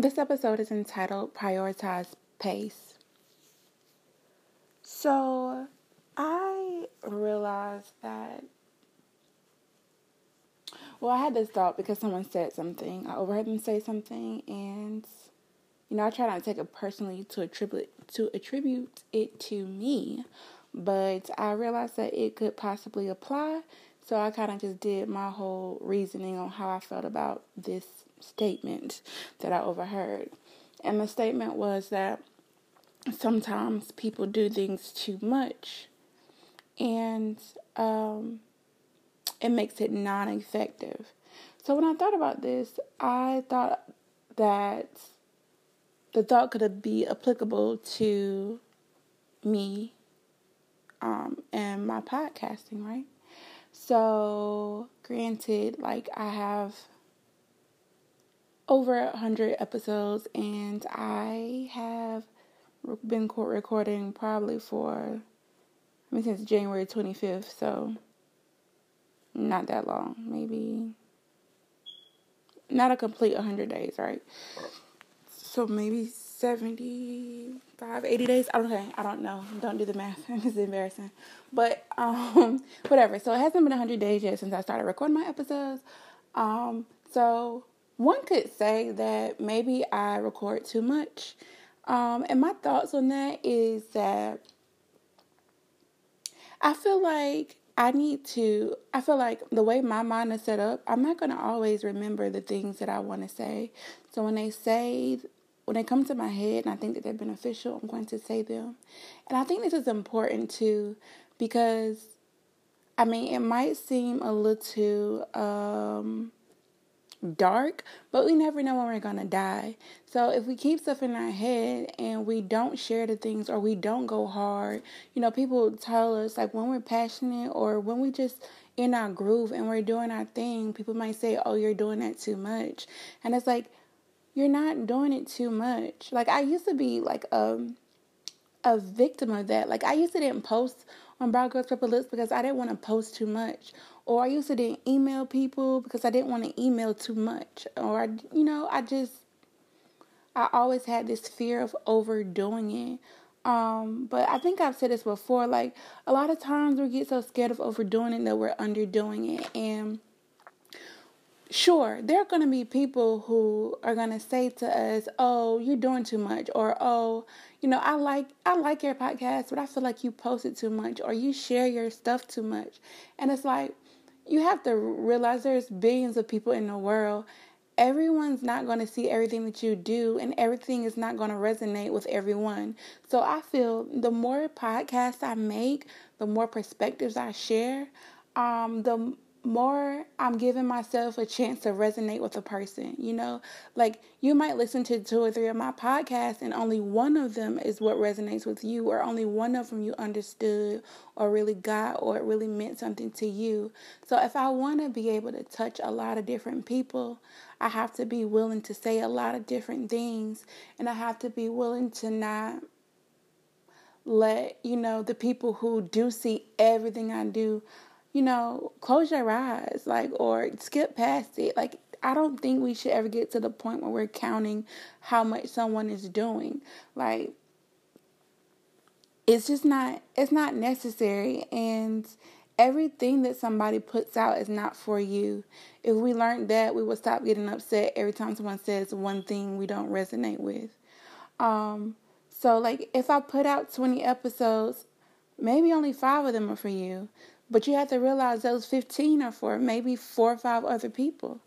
This episode is entitled Prioritize Pace. So, I realized that, well, I had this thought because someone said something. I overheard them say something, and, you know, I try not to take it personally to attribute, to attribute it to me, but I realized that it could possibly apply. So I kind of just did my whole reasoning on how I felt about this statement that I overheard. And the statement was that sometimes people do things too much and um, it makes it non effective. So when I thought about this, I thought that the thought could be applicable to me um, and my podcasting, right? So, granted, like I have over a hundred episodes, and I have been recording probably for I mean since January twenty fifth, so not that long, maybe not a complete hundred days, right? So maybe 75, 80 days. I don't know. I don't know. Don't do the math. it's embarrassing. But um, whatever. So it hasn't been 100 days yet since I started recording my episodes. Um, so one could say that maybe I record too much. Um, and my thoughts on that is that I feel like I need to, I feel like the way my mind is set up, I'm not going to always remember the things that I want to say. So when they say, when they come to my head and I think that they're beneficial, I'm going to say them. And I think this is important too because, I mean, it might seem a little, um, dark, but we never know when we're going to die. So if we keep stuff in our head and we don't share the things or we don't go hard, you know, people tell us like when we're passionate or when we just in our groove and we're doing our thing, people might say, "Oh, you're doing that too much." And it's like you're not doing it too much. Like I used to be like um a victim of that. Like I used to didn't post on Brown Girls Purple Lips because I didn't want to post too much. Or I used to didn't email people because I didn't want to email too much. Or, I, you know, I just, I always had this fear of overdoing it. Um, but I think I've said this before. Like, a lot of times we get so scared of overdoing it that we're underdoing it. And, sure, there are going to be people who are going to say to us, "Oh, you're doing too much," or "Oh, you know, I like I like your podcast, but I feel like you post it too much or you share your stuff too much." And it's like you have to realize there's billions of people in the world. Everyone's not going to see everything that you do, and everything is not going to resonate with everyone. So I feel the more podcasts I make, the more perspectives I share, um, the more I'm giving myself a chance to resonate with a person, you know? Like you might listen to two or three of my podcasts and only one of them is what resonates with you or only one of them you understood or really got or it really meant something to you. So if I want to be able to touch a lot of different people, I have to be willing to say a lot of different things and I have to be willing to not let, you know, the people who do see everything I do you know, close your eyes, like, or skip past it. Like, I don't think we should ever get to the point where we're counting how much someone is doing. Like, it's just not, it's not necessary. And everything that somebody puts out is not for you. If we learned that, we would stop getting upset every time someone says one thing we don't resonate with. Um, so, like, if I put out 20 episodes, maybe only five of them are for you. But you have to realize those 15 are for maybe four or five other people.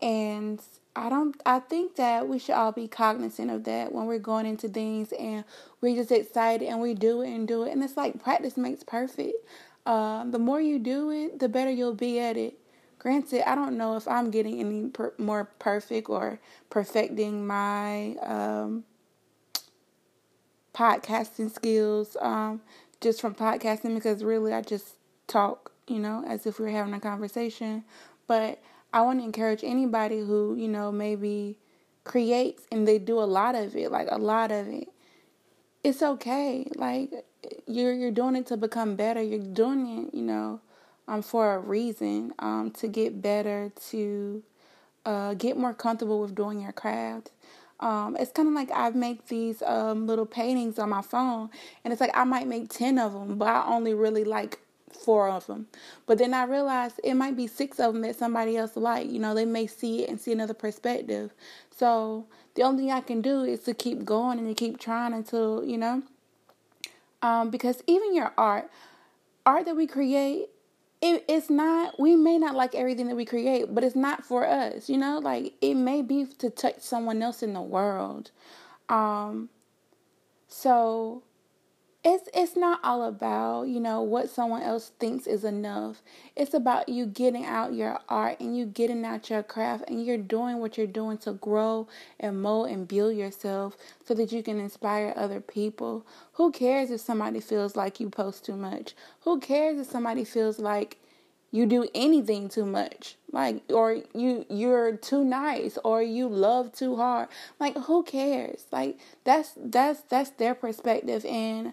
And I don't I think that we should all be cognizant of that when we're going into things and we're just excited and we do it and do it. And it's like practice makes perfect. Uh, the more you do it, the better you'll be at it. Granted, I don't know if I'm getting any per- more perfect or perfecting my um, podcasting skills um, just from podcasting because really I just talk, you know, as if we were having a conversation. But I want to encourage anybody who, you know, maybe creates and they do a lot of it, like a lot of it. It's okay. Like you're you're doing it to become better. You're doing it, you know, um for a reason, um to get better, to uh get more comfortable with doing your craft. Um, it's kind of like I make these um, little paintings on my phone, and it's like I might make 10 of them, but I only really like four of them. But then I realized it might be six of them that somebody else like. You know, they may see it and see another perspective. So the only thing I can do is to keep going and to keep trying until, you know, um, because even your art, art that we create, it, it's not we may not like everything that we create but it's not for us you know like it may be to touch someone else in the world um so it's it's not all about you know what someone else thinks is enough. It's about you getting out your art and you getting out your craft and you're doing what you're doing to grow and mold and build yourself so that you can inspire other people. Who cares if somebody feels like you post too much? Who cares if somebody feels like you do anything too much. Like or you you're too nice or you love too hard. Like who cares? Like that's that's that's their perspective and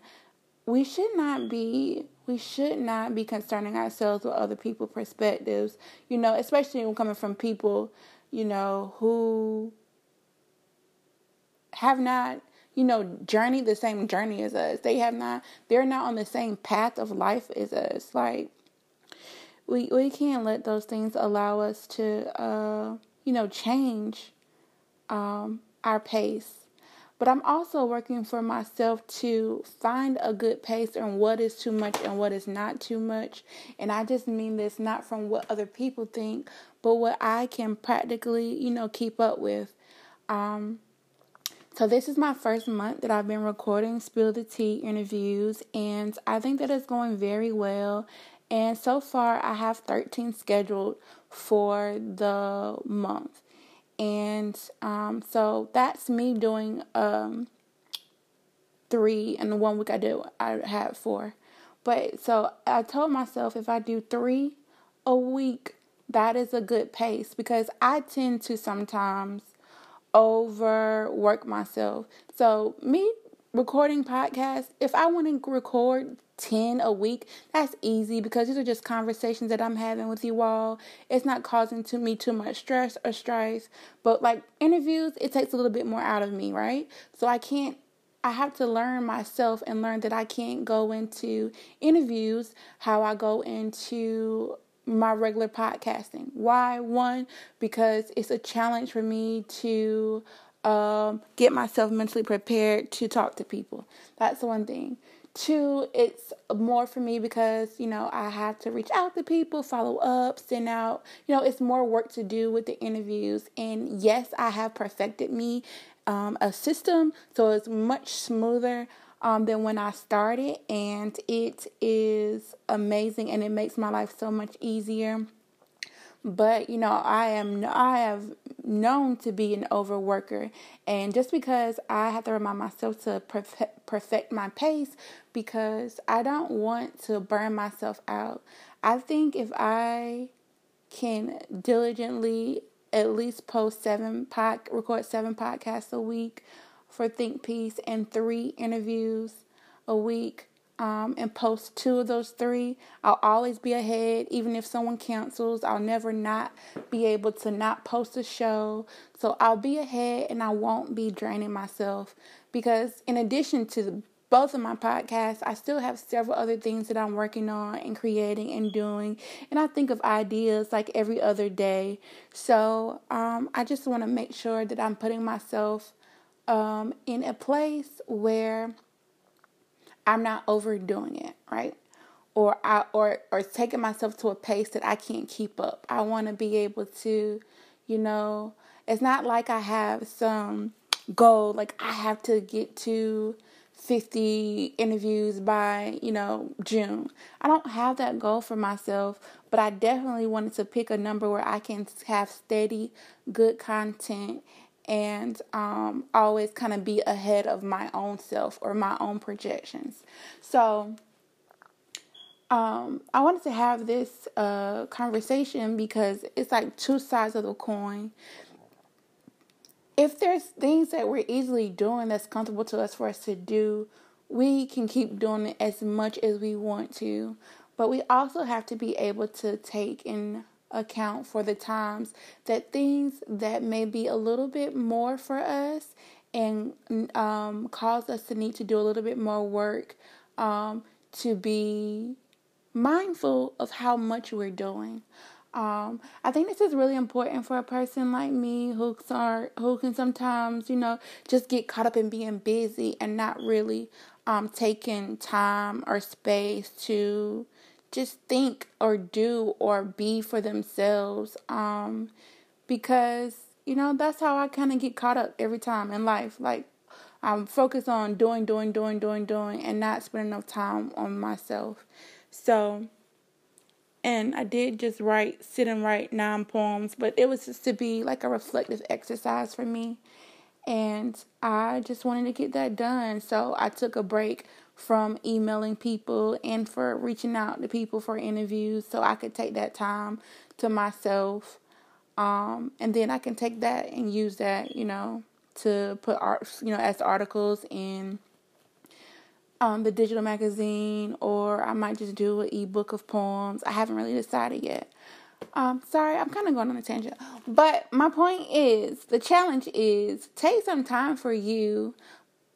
we should not be we should not be concerning ourselves with other people's perspectives. You know especially when coming from people you know who have not you know journeyed the same journey as us. They have not they're not on the same path of life as us. Like we we can't let those things allow us to uh, you know change um, our pace. But I'm also working for myself to find a good pace and what is too much and what is not too much. And I just mean this not from what other people think, but what I can practically, you know, keep up with. Um, so this is my first month that I've been recording Spill the Tea interviews, and I think that it's going very well. And so far, I have 13 scheduled for the month. And um, so that's me doing um, three, and the one week I do, I had four. But so I told myself if I do three a week, that is a good pace because I tend to sometimes overwork myself. So, me recording podcasts, if I want to record 10 a week, that's easy because these are just conversations that I'm having with you all. It's not causing to me too much stress or strife. But like interviews, it takes a little bit more out of me, right? So I can't I have to learn myself and learn that I can't go into interviews how I go into my regular podcasting. Why? One, because it's a challenge for me to um, get myself mentally prepared to talk to people. That's one thing. Two, it's more for me because, you know, I have to reach out to people, follow up, send out, you know, it's more work to do with the interviews. And yes, I have perfected me um, a system, so it's much smoother um, than when I started. And it is amazing and it makes my life so much easier. But you know, I am I have known to be an overworker, and just because I have to remind myself to perfect, perfect my pace, because I don't want to burn myself out. I think if I can diligently at least post seven pod, record seven podcasts a week for Think Piece and three interviews a week um, and post two of those three, I'll always be ahead. Even if someone cancels, I'll never not be able to not post a show. So I'll be ahead and I won't be draining myself because, in addition to both of my podcasts, I still have several other things that I'm working on and creating and doing. And I think of ideas like every other day. So um, I just want to make sure that I'm putting myself um, in a place where I'm not overdoing it, right? Or I or or taking myself to a pace that I can't keep up. I want to be able to, you know, it's not like I have some goal like I have to get to 50 interviews by, you know, June. I don't have that goal for myself, but I definitely wanted to pick a number where I can have steady, good content and um, always kind of be ahead of my own self or my own projections. So, um, I wanted to have this uh, conversation because it's like two sides of the coin. If there's things that we're easily doing that's comfortable to us for us to do, we can keep doing it as much as we want to. But we also have to be able to take in account for the times that things that may be a little bit more for us and um, cause us to need to do a little bit more work um, to be mindful of how much we're doing. Um, I think this is really important for a person like me who are who can sometimes, you know, just get caught up in being busy and not really um, taking time or space to just think or do or be for themselves. Um, because you know that's how I kind of get caught up every time in life. Like I'm focused on doing, doing, doing, doing, doing, and not spending enough time on myself. So and I did just write, sit and write nine poems, but it was just to be like a reflective exercise for me. And I just wanted to get that done. So I took a break from emailing people and for reaching out to people for interviews so I could take that time to myself. Um, and then I can take that and use that, you know, to put art, you know, as articles in um, the digital magazine, or I might just do an ebook of poems. I haven't really decided yet. Um, sorry, I'm kind of going on a tangent. But my point is the challenge is take some time for you.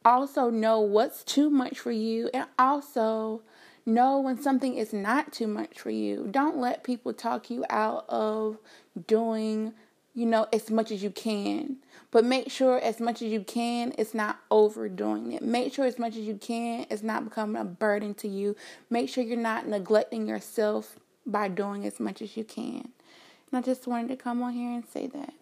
Also, know what's too much for you, and also know when something is not too much for you. Don't let people talk you out of doing, you know, as much as you can. But make sure as much as you can, it's not overdoing it. Make sure as much as you can, it's not becoming a burden to you. Make sure you're not neglecting yourself by doing as much as you can. And I just wanted to come on here and say that.